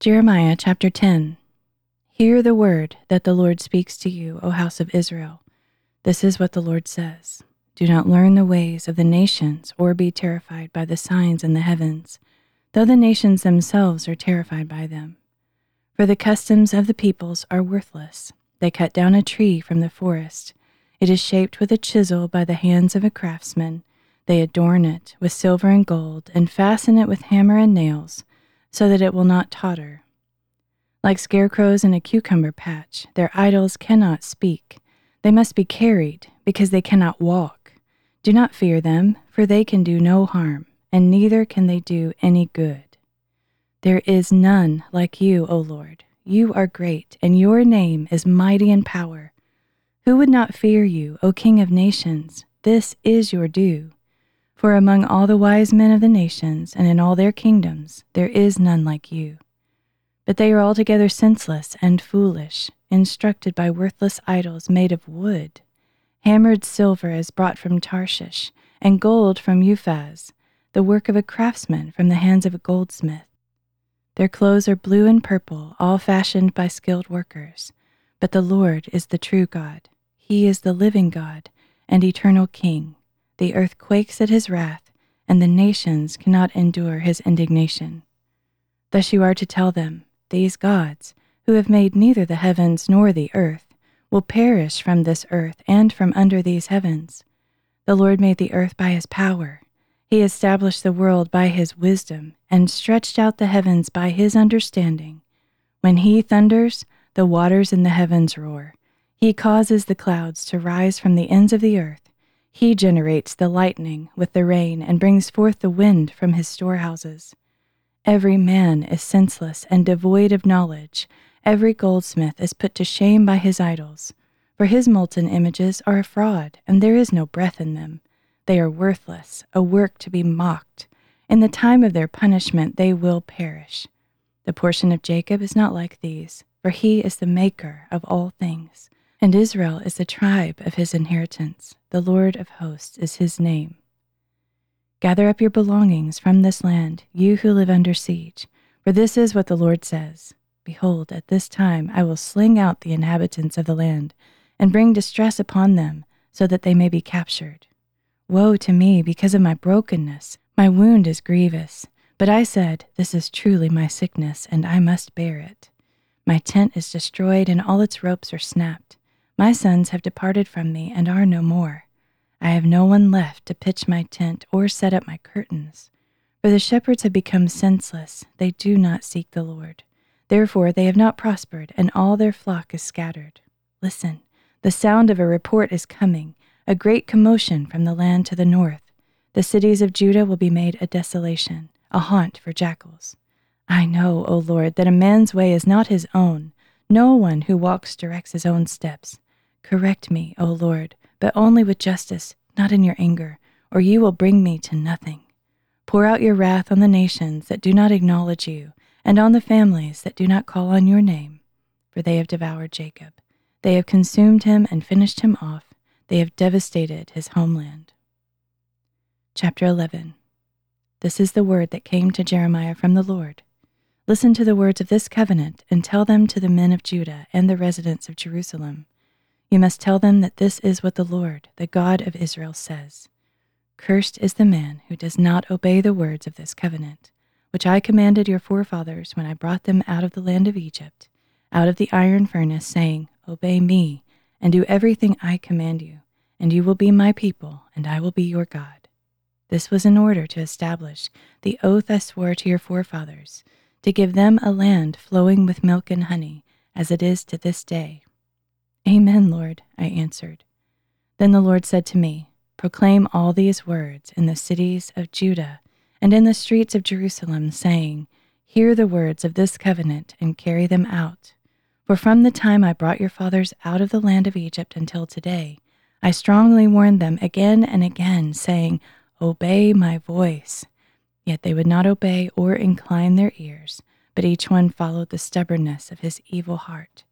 Jeremiah chapter 10 Hear the word that the Lord speaks to you, O house of Israel. This is what the Lord says Do not learn the ways of the nations, or be terrified by the signs in the heavens, though the nations themselves are terrified by them. For the customs of the peoples are worthless. They cut down a tree from the forest. It is shaped with a chisel by the hands of a craftsman. They adorn it with silver and gold, and fasten it with hammer and nails so that it will not totter. Like scarecrows in a cucumber patch, their idols cannot speak. They must be carried because they cannot walk. Do not fear them, for they can do no harm, and neither can they do any good. There is none like you, O Lord. You are great, and your name is mighty in power. Who would not fear you, O King of nations? This is your due. For among all the wise men of the nations and in all their kingdoms, there is none like you. But they are altogether senseless and foolish, instructed by worthless idols made of wood. Hammered silver is brought from Tarshish, and gold from Uphaz, the work of a craftsman from the hands of a goldsmith. Their clothes are blue and purple, all fashioned by skilled workers. But the Lord is the true God. He is the living God and eternal King. The earth quakes at his wrath, and the nations cannot endure his indignation. Thus you are to tell them, These gods, who have made neither the heavens nor the earth, will perish from this earth and from under these heavens. The Lord made the earth by his power. He established the world by his wisdom, and stretched out the heavens by his understanding. When he thunders, the waters in the heavens roar. He causes the clouds to rise from the ends of the earth. He generates the lightning with the rain and brings forth the wind from his storehouses. Every man is senseless and devoid of knowledge. Every goldsmith is put to shame by his idols. For his molten images are a fraud, and there is no breath in them. They are worthless, a work to be mocked. In the time of their punishment, they will perish. The portion of Jacob is not like these, for he is the maker of all things and Israel is the tribe of his inheritance. The Lord of hosts is his name. Gather up your belongings from this land, you who live under siege, for this is what the Lord says Behold, at this time I will sling out the inhabitants of the land, and bring distress upon them, so that they may be captured. Woe to me because of my brokenness! My wound is grievous. But I said, This is truly my sickness, and I must bear it. My tent is destroyed, and all its ropes are snapped. My sons have departed from me and are no more. I have no one left to pitch my tent or set up my curtains. For the shepherds have become senseless, they do not seek the Lord. Therefore they have not prospered, and all their flock is scattered. Listen, the sound of a report is coming, a great commotion from the land to the north. The cities of Judah will be made a desolation, a haunt for jackals. I know, O Lord, that a man's way is not his own. No one who walks directs his own steps. Correct me, O Lord, but only with justice, not in your anger, or you will bring me to nothing. Pour out your wrath on the nations that do not acknowledge you, and on the families that do not call on your name. For they have devoured Jacob. They have consumed him and finished him off. They have devastated his homeland. Chapter 11 This is the word that came to Jeremiah from the Lord. Listen to the words of this covenant and tell them to the men of Judah and the residents of Jerusalem. You must tell them that this is what the Lord, the God of Israel, says Cursed is the man who does not obey the words of this covenant, which I commanded your forefathers when I brought them out of the land of Egypt, out of the iron furnace, saying, Obey me, and do everything I command you, and you will be my people, and I will be your God. This was in order to establish the oath I swore to your forefathers, to give them a land flowing with milk and honey, as it is to this day Amen, Lord, I answered. Then the Lord said to me, Proclaim all these words in the cities of Judah and in the streets of Jerusalem, saying, Hear the words of this covenant and carry them out. For from the time I brought your fathers out of the land of Egypt until today, I strongly warned them again and again, saying, Obey my voice. Yet they would not obey or incline their ears, but each one followed the stubbornness of his evil heart.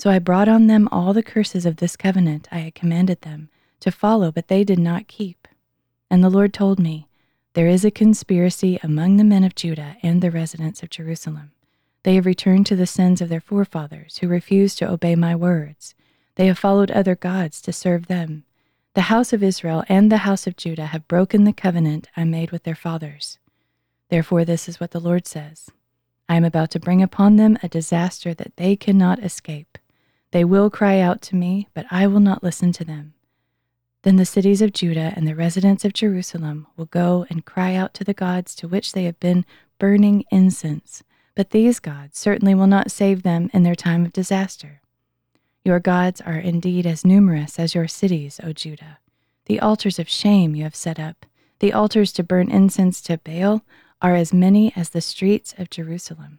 So I brought on them all the curses of this covenant I had commanded them to follow, but they did not keep. And the Lord told me, There is a conspiracy among the men of Judah and the residents of Jerusalem. They have returned to the sins of their forefathers, who refused to obey my words. They have followed other gods to serve them. The house of Israel and the house of Judah have broken the covenant I made with their fathers. Therefore, this is what the Lord says I am about to bring upon them a disaster that they cannot escape. They will cry out to me, but I will not listen to them. Then the cities of Judah and the residents of Jerusalem will go and cry out to the gods to which they have been burning incense, but these gods certainly will not save them in their time of disaster. Your gods are indeed as numerous as your cities, O Judah. The altars of shame you have set up, the altars to burn incense to Baal, are as many as the streets of Jerusalem.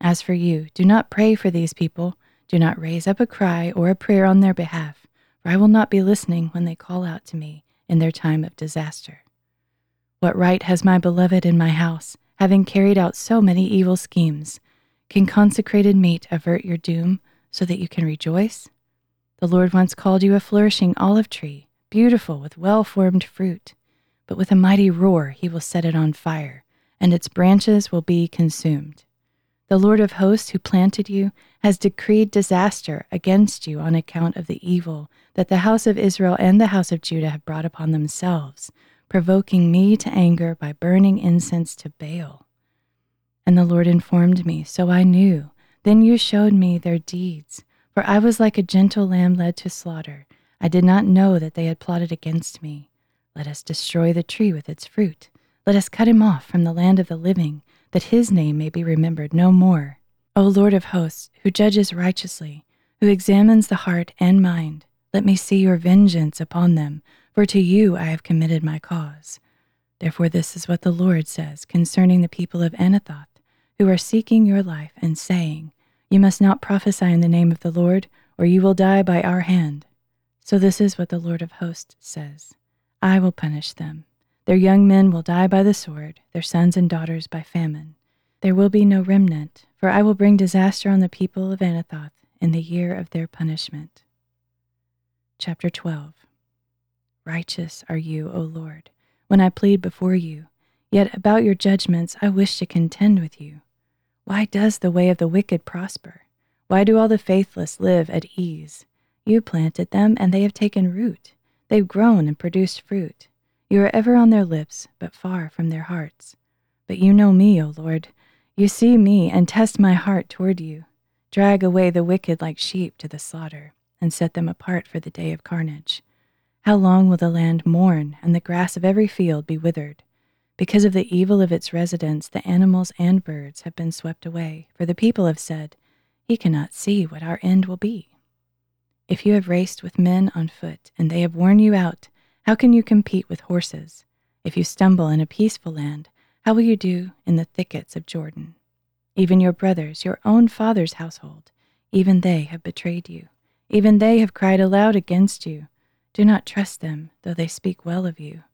As for you, do not pray for these people, do not raise up a cry or a prayer on their behalf for I will not be listening when they call out to me in their time of disaster. What right has my beloved in my house, having carried out so many evil schemes? Can consecrated meat avert your doom so that you can rejoice? The Lord once called you a flourishing olive tree, beautiful with well formed fruit, but with a mighty roar he will set it on fire, and its branches will be consumed. The Lord of hosts, who planted you, has decreed disaster against you on account of the evil that the house of Israel and the house of Judah have brought upon themselves, provoking me to anger by burning incense to Baal. And the Lord informed me, so I knew. Then you showed me their deeds, for I was like a gentle lamb led to slaughter. I did not know that they had plotted against me. Let us destroy the tree with its fruit. Let us cut him off from the land of the living that his name may be remembered no more. O Lord of hosts, who judges righteously, who examines the heart and mind, let me see your vengeance upon them, for to you I have committed my cause. Therefore, this is what the Lord says concerning the people of Anathoth, who are seeking your life and saying, You must not prophesy in the name of the Lord, or you will die by our hand. So, this is what the Lord of hosts says I will punish them their young men will die by the sword, their sons and daughters by famine. There will be no remnant, for I will bring disaster on the people of Anathoth in the year of their punishment. Chapter 12 Righteous are you, O Lord, when I plead before you, yet about your judgments I wish to contend with you. Why does the way of the wicked prosper? Why do all the faithless live at ease? You planted them, and they have taken root. They've grown and produced fruit. You are ever on their lips, but far from their hearts. But you know me, O Lord. You see me and test my heart toward you. Drag away the wicked like sheep to the slaughter, and set them apart for the day of carnage. How long will the land mourn, and the grass of every field be withered? Because of the evil of its residents, the animals and birds have been swept away, for the people have said, He cannot see what our end will be. If you have raced with men on foot, and they have worn you out, how can you compete with horses? If you stumble in a peaceful land, how will you do in the thickets of Jordan? Even your brothers, your own father's household, even they have betrayed you. Even they have cried aloud against you. Do not trust them, though they speak well of you.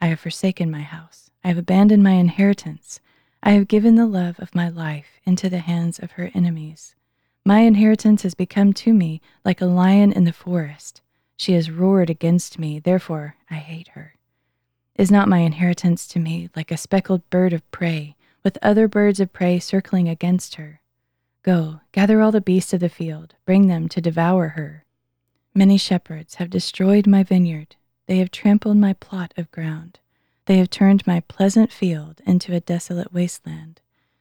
I have forsaken my house. I have abandoned my inheritance. I have given the love of my life into the hands of her enemies. My inheritance has become to me like a lion in the forest. She has roared against me, therefore I hate her. Is not my inheritance to me like a speckled bird of prey, with other birds of prey circling against her? Go, gather all the beasts of the field, bring them to devour her. Many shepherds have destroyed my vineyard, they have trampled my plot of ground. They have turned my pleasant field into a desolate wasteland.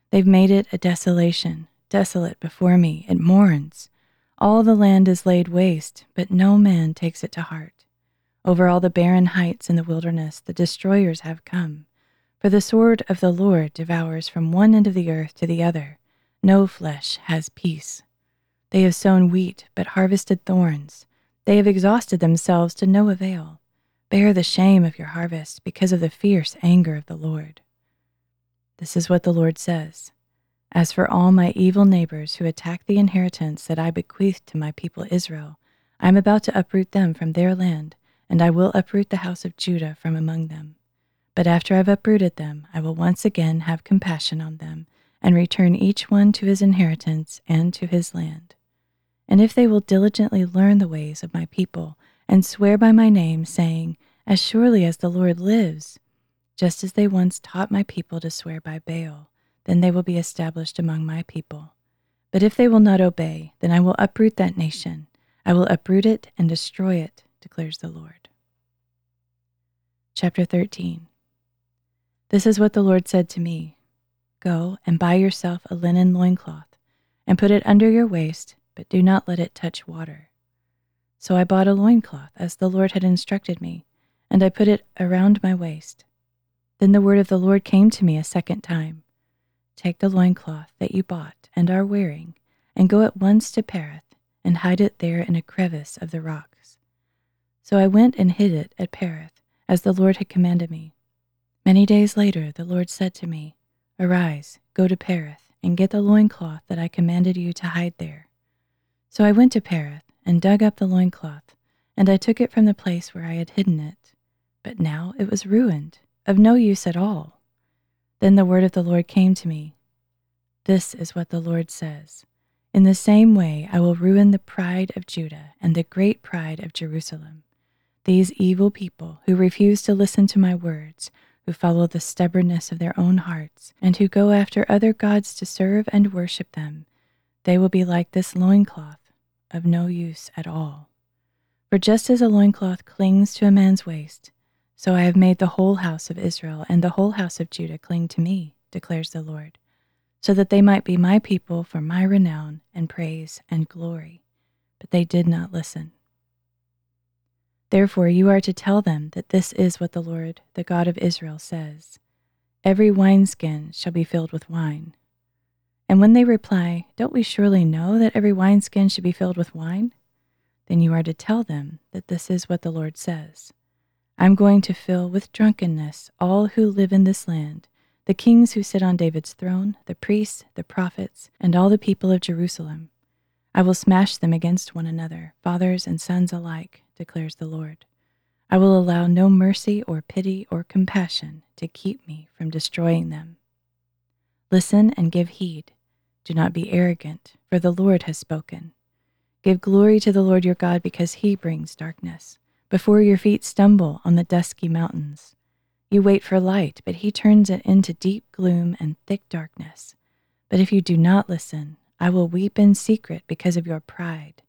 They've made it a desolation, desolate before me, it mourns. All the land is laid waste, but no man takes it to heart. Over all the barren heights in the wilderness the destroyers have come. For the sword of the Lord devours from one end of the earth to the other. No flesh has peace. They have sown wheat, but harvested thorns. They have exhausted themselves to no avail. Bear the shame of your harvest because of the fierce anger of the Lord. This is what the Lord says as for all my evil neighbors who attack the inheritance that I bequeathed to my people Israel, I am about to uproot them from their land, and I will uproot the house of Judah from among them. But after I've uprooted them, I will once again have compassion on them, and return each one to his inheritance and to his land. And if they will diligently learn the ways of my people, and swear by my name, saying, As surely as the Lord lives, just as they once taught my people to swear by Baal, then they will be established among my people. But if they will not obey, then I will uproot that nation. I will uproot it and destroy it, declares the Lord. Chapter 13 This is what the Lord said to me Go and buy yourself a linen loincloth, and put it under your waist, but do not let it touch water. So I bought a loincloth, as the Lord had instructed me, and I put it around my waist. Then the word of the Lord came to me a second time Take the loincloth that you bought and are wearing, and go at once to Pereth, and hide it there in a crevice of the rocks. So I went and hid it at Pereth, as the Lord had commanded me. Many days later, the Lord said to me, Arise, go to Pereth, and get the loincloth that I commanded you to hide there. So I went to Pereth, and dug up the loincloth, and I took it from the place where I had hidden it. But now it was ruined of no use at all. Then the word of the Lord came to me This is what the Lord says In the same way, I will ruin the pride of Judah and the great pride of Jerusalem. These evil people who refuse to listen to my words, who follow the stubbornness of their own hearts, and who go after other gods to serve and worship them, they will be like this loincloth, of no use at all. For just as a loincloth clings to a man's waist, so I have made the whole house of Israel and the whole house of Judah cling to me, declares the Lord, so that they might be my people for my renown and praise and glory. But they did not listen. Therefore, you are to tell them that this is what the Lord, the God of Israel, says Every wineskin shall be filled with wine. And when they reply, Don't we surely know that every wineskin should be filled with wine? Then you are to tell them that this is what the Lord says. I'm going to fill with drunkenness all who live in this land, the kings who sit on David's throne, the priests, the prophets, and all the people of Jerusalem. I will smash them against one another, fathers and sons alike, declares the Lord. I will allow no mercy or pity or compassion to keep me from destroying them. Listen and give heed. Do not be arrogant, for the Lord has spoken. Give glory to the Lord your God because he brings darkness before your feet stumble on the dusky mountains. You wait for light, but he turns it into deep gloom and thick darkness. But if you do not listen, I will weep in secret because of your pride.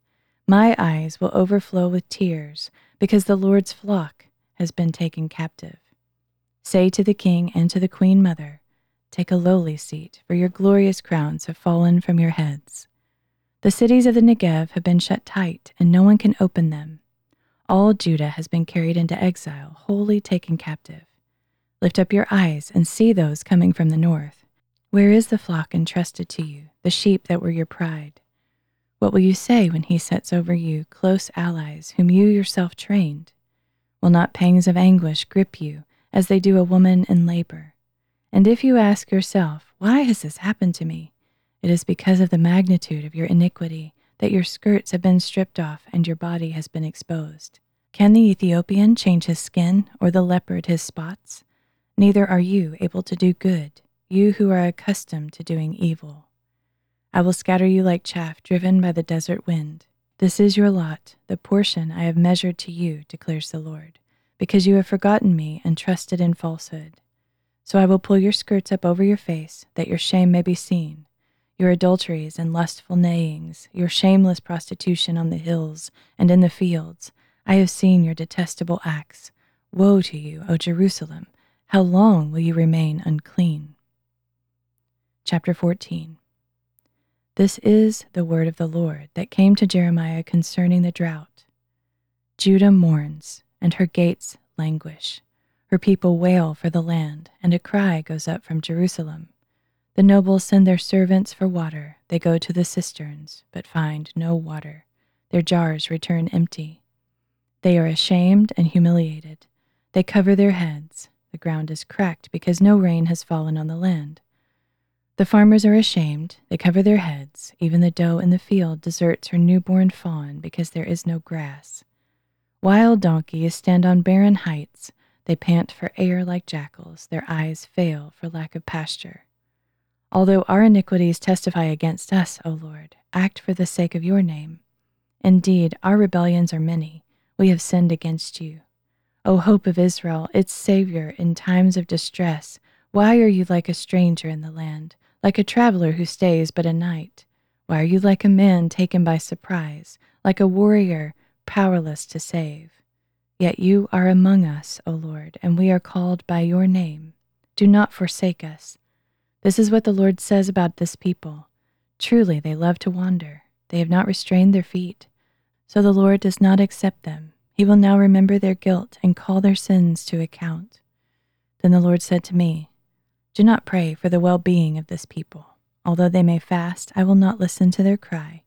My eyes will overflow with tears because the Lord's flock has been taken captive. Say to the king and to the queen mother, Take a lowly seat, for your glorious crowns have fallen from your heads. The cities of the Negev have been shut tight, and no one can open them. All Judah has been carried into exile, wholly taken captive. Lift up your eyes and see those coming from the north. Where is the flock entrusted to you, the sheep that were your pride? What will you say when he sets over you close allies whom you yourself trained? Will not pangs of anguish grip you as they do a woman in labor? And if you ask yourself, Why has this happened to me? It is because of the magnitude of your iniquity that your skirts have been stripped off and your body has been exposed. Can the Ethiopian change his skin or the leopard his spots? Neither are you able to do good, you who are accustomed to doing evil. I will scatter you like chaff driven by the desert wind. This is your lot, the portion I have measured to you, declares the Lord, because you have forgotten me and trusted in falsehood. So I will pull your skirts up over your face, that your shame may be seen your adulteries and lustful neighings, your shameless prostitution on the hills and in the fields. I have seen your detestable acts. Woe to you, O Jerusalem! How long will you remain unclean? Chapter 14 This is the word of the Lord that came to Jeremiah concerning the drought. Judah mourns, and her gates languish. Her people wail for the land, and a cry goes up from Jerusalem. The nobles send their servants for water. They go to the cisterns, but find no water. Their jars return empty. They are ashamed and humiliated. They cover their heads. The ground is cracked because no rain has fallen on the land. The farmers are ashamed. They cover their heads. Even the doe in the field deserts her newborn fawn because there is no grass. Wild donkeys stand on barren heights. They pant for air like jackals. Their eyes fail for lack of pasture. Although our iniquities testify against us, O Lord, act for the sake of your name. Indeed, our rebellions are many. We have sinned against you. O hope of Israel, its Savior in times of distress, why are you like a stranger in the land, like a traveler who stays but a night? Why are you like a man taken by surprise, like a warrior powerless to save? Yet you are among us, O Lord, and we are called by your name. Do not forsake us. This is what the Lord says about this people. Truly, they love to wander. They have not restrained their feet. So the Lord does not accept them. He will now remember their guilt and call their sins to account. Then the Lord said to me, Do not pray for the well being of this people. Although they may fast, I will not listen to their cry.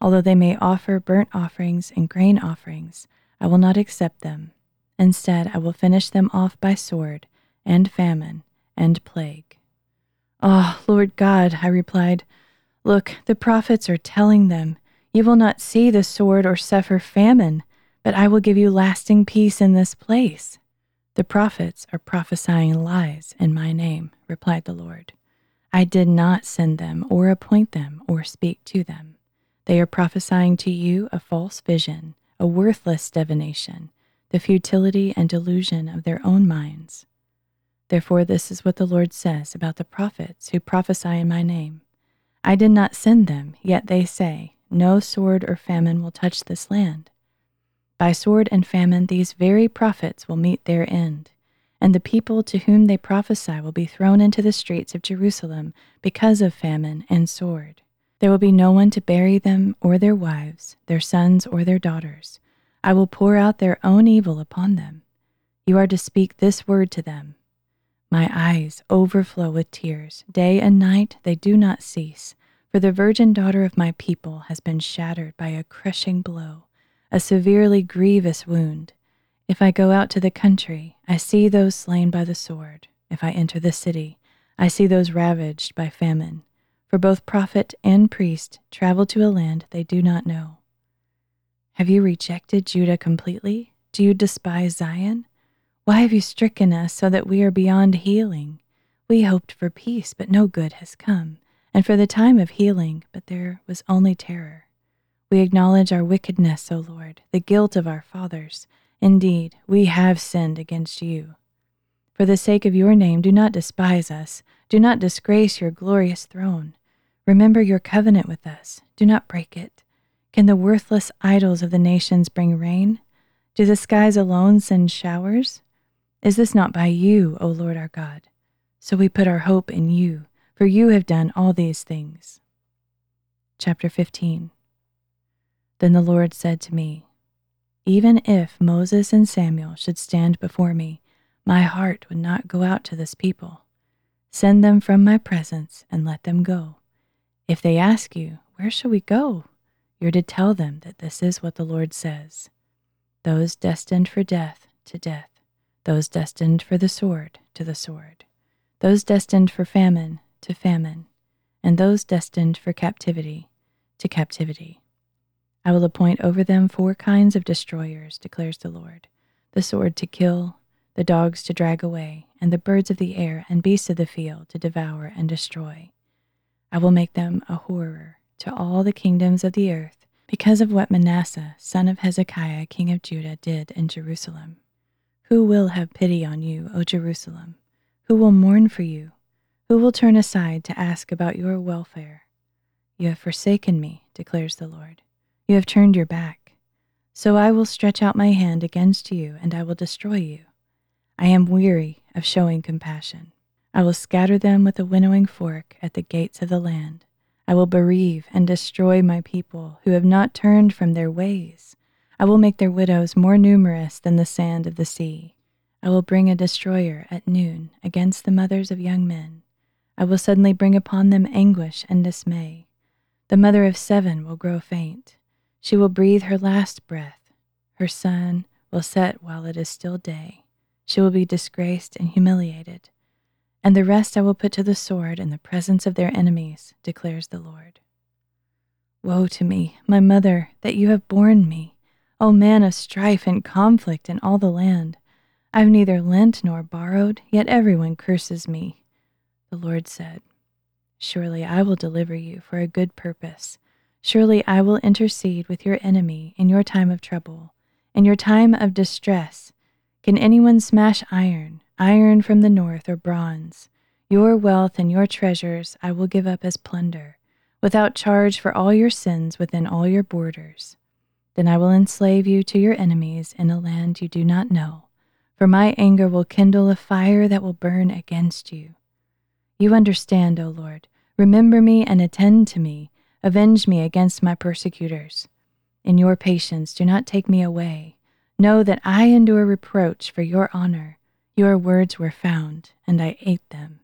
Although they may offer burnt offerings and grain offerings, I will not accept them. Instead, I will finish them off by sword and famine and plague. Ah, oh, Lord God, I replied, look, the prophets are telling them, You will not see the sword or suffer famine, but I will give you lasting peace in this place. The prophets are prophesying lies in my name, replied the Lord. I did not send them or appoint them or speak to them. They are prophesying to you a false vision a worthless divination, the futility and delusion of their own minds. Therefore, this is what the Lord says about the prophets who prophesy in my name I did not send them, yet they say, No sword or famine will touch this land. By sword and famine, these very prophets will meet their end, and the people to whom they prophesy will be thrown into the streets of Jerusalem because of famine and sword. There will be no one to bury them or their wives, their sons or their daughters. I will pour out their own evil upon them. You are to speak this word to them. My eyes overflow with tears. Day and night they do not cease, for the virgin daughter of my people has been shattered by a crushing blow, a severely grievous wound. If I go out to the country, I see those slain by the sword. If I enter the city, I see those ravaged by famine for both prophet and priest travel to a land they do not know. Have you rejected Judah completely? Do you despise Zion? Why have you stricken us so that we are beyond healing? We hoped for peace, but no good has come, and for the time of healing, but there was only terror. We acknowledge our wickedness, O Lord, the guilt of our fathers. Indeed, we have sinned against you. For the sake of your name, do not despise us, do not disgrace your glorious throne. Remember your covenant with us. Do not break it. Can the worthless idols of the nations bring rain? Do the skies alone send showers? Is this not by you, O Lord our God? So we put our hope in you, for you have done all these things. Chapter 15 Then the Lord said to me, Even if Moses and Samuel should stand before me, my heart would not go out to this people. Send them from my presence and let them go. If they ask you, Where shall we go? You're to tell them that this is what the Lord says Those destined for death, to death, those destined for the sword, to the sword, those destined for famine, to famine, and those destined for captivity, to captivity. I will appoint over them four kinds of destroyers, declares the Lord the sword to kill, the dogs to drag away, and the birds of the air and beasts of the field to devour and destroy. I will make them a horror to all the kingdoms of the earth because of what Manasseh, son of Hezekiah, king of Judah, did in Jerusalem. Who will have pity on you, O Jerusalem? Who will mourn for you? Who will turn aside to ask about your welfare? You have forsaken me, declares the Lord. You have turned your back. So I will stretch out my hand against you, and I will destroy you. I am weary of showing compassion. I will scatter them with a winnowing fork at the gates of the land. I will bereave and destroy my people who have not turned from their ways. I will make their widows more numerous than the sand of the sea. I will bring a destroyer at noon against the mothers of young men. I will suddenly bring upon them anguish and dismay. The mother of seven will grow faint. She will breathe her last breath. Her sun will set while it is still day. She will be disgraced and humiliated and the rest I will put to the sword in the presence of their enemies, declares the Lord. Woe to me, my mother, that you have borne me, O man of strife and conflict in all the land. I've neither lent nor borrowed, yet everyone curses me. The Lord said, Surely I will deliver you for a good purpose. Surely I will intercede with your enemy in your time of trouble, in your time of distress. Can anyone smash iron? iron from the north or bronze. Your wealth and your treasures I will give up as plunder, without charge for all your sins within all your borders. Then I will enslave you to your enemies in a land you do not know, for my anger will kindle a fire that will burn against you. You understand, O Lord. Remember me and attend to me. Avenge me against my persecutors. In your patience, do not take me away. Know that I endure reproach for your honor. Your words were found, and I ate them.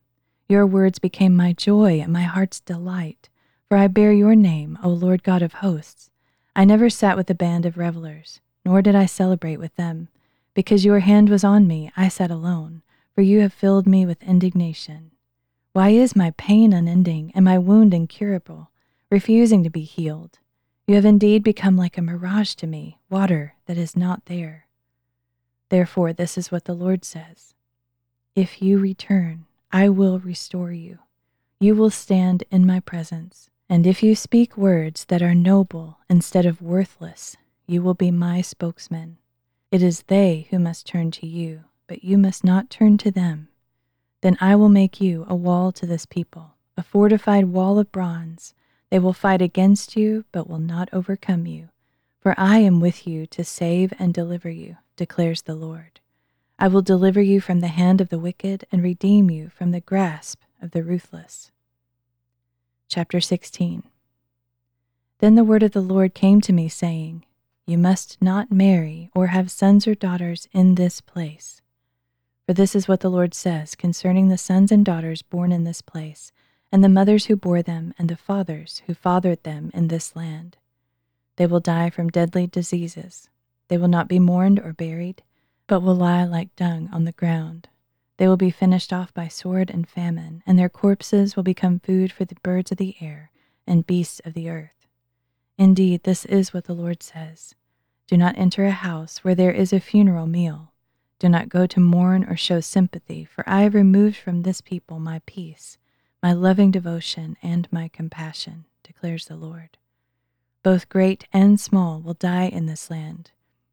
Your words became my joy and my heart's delight, for I bear your name, O Lord God of hosts. I never sat with a band of revelers, nor did I celebrate with them. Because your hand was on me, I sat alone, for you have filled me with indignation. Why is my pain unending and my wound incurable, refusing to be healed? You have indeed become like a mirage to me, water that is not there. Therefore, this is what the Lord says If you return, I will restore you. You will stand in my presence. And if you speak words that are noble instead of worthless, you will be my spokesman. It is they who must turn to you, but you must not turn to them. Then I will make you a wall to this people, a fortified wall of bronze. They will fight against you, but will not overcome you. For I am with you to save and deliver you, declares the Lord. I will deliver you from the hand of the wicked and redeem you from the grasp of the ruthless. Chapter 16 Then the word of the Lord came to me, saying, You must not marry or have sons or daughters in this place. For this is what the Lord says concerning the sons and daughters born in this place, and the mothers who bore them, and the fathers who fathered them in this land. They will die from deadly diseases. They will not be mourned or buried, but will lie like dung on the ground. They will be finished off by sword and famine, and their corpses will become food for the birds of the air and beasts of the earth. Indeed, this is what the Lord says Do not enter a house where there is a funeral meal. Do not go to mourn or show sympathy, for I have removed from this people my peace, my loving devotion, and my compassion, declares the Lord. Both great and small will die in this land.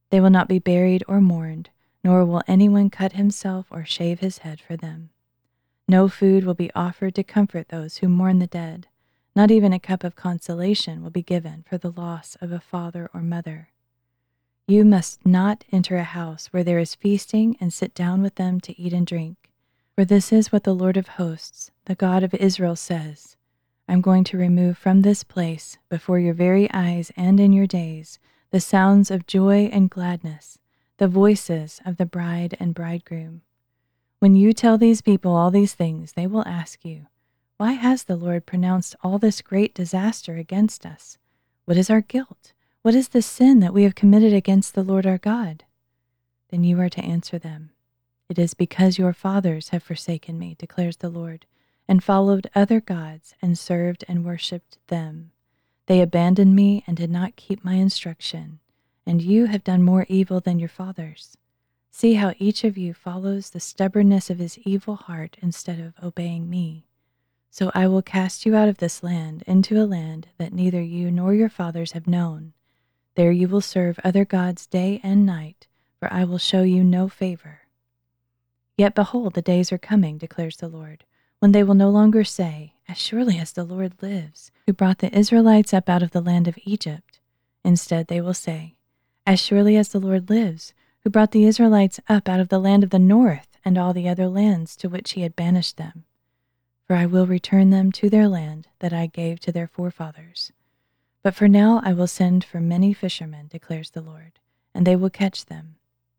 They will not be buried or mourned nor will anyone cut himself or shave his head for them. No food will be offered to comfort those who mourn the dead. Not even a cup of consolation will be given for the loss of a father or mother. You must not enter a house where there is feasting and sit down with them to eat and drink. For this is what the Lord of hosts, the God of Israel, says I'm going to remove from this place, before your very eyes and in your days, the sounds of joy and gladness the voices of the bride and bridegroom. When you tell these people all these things, they will ask you, Why has the Lord pronounced all this great disaster against us? What is our guilt? What is the sin that we have committed against the Lord our God? Then you are to answer them, It is because your fathers have forsaken me, declares the Lord, and followed other gods and served and worshipped them. They abandoned me and did not keep my instruction and you have done more evil than your fathers. See how each of you follows the stubbornness of his evil heart instead of obeying me. So I will cast you out of this land into a land that neither you nor your fathers have known. There you will serve other gods day and night, for I will show you no favor. Yet behold, the days are coming, declares the Lord, when they will no longer say, As surely as the Lord lives, who brought the Israelites up out of the land of Egypt. Instead, they will say, as surely as the Lord lives, who brought the Israelites up out of the land of the north and all the other lands to which he had banished them. For I will return them to their land that I gave to their forefathers. But for now I will send for many fishermen, declares the Lord, and they will catch them.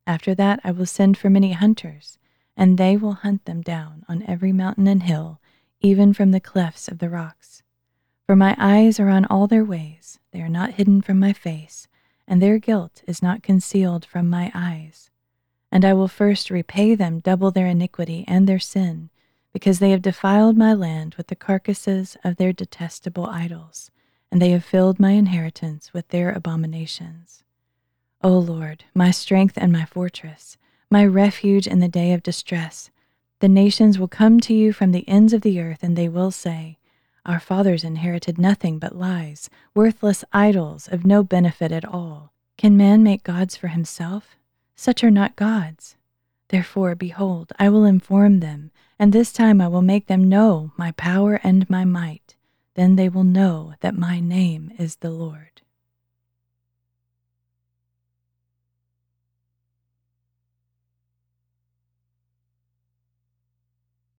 After that I will send for many hunters, and they will hunt them down on every mountain and hill, even from the clefts of the rocks. For my eyes are on all their ways, they are not hidden from my face and their guilt is not concealed from my eyes. And I will first repay them double their iniquity and their sin, because they have defiled my land with the carcasses of their detestable idols, and they have filled my inheritance with their abominations. O Lord, my strength and my fortress, my refuge in the day of distress, the nations will come to you from the ends of the earth, and they will say, our fathers inherited nothing but lies, worthless idols of no benefit at all. Can man make gods for himself? Such are not gods. Therefore, behold, I will inform them, and this time I will make them know my power and my might. Then they will know that my name is the Lord.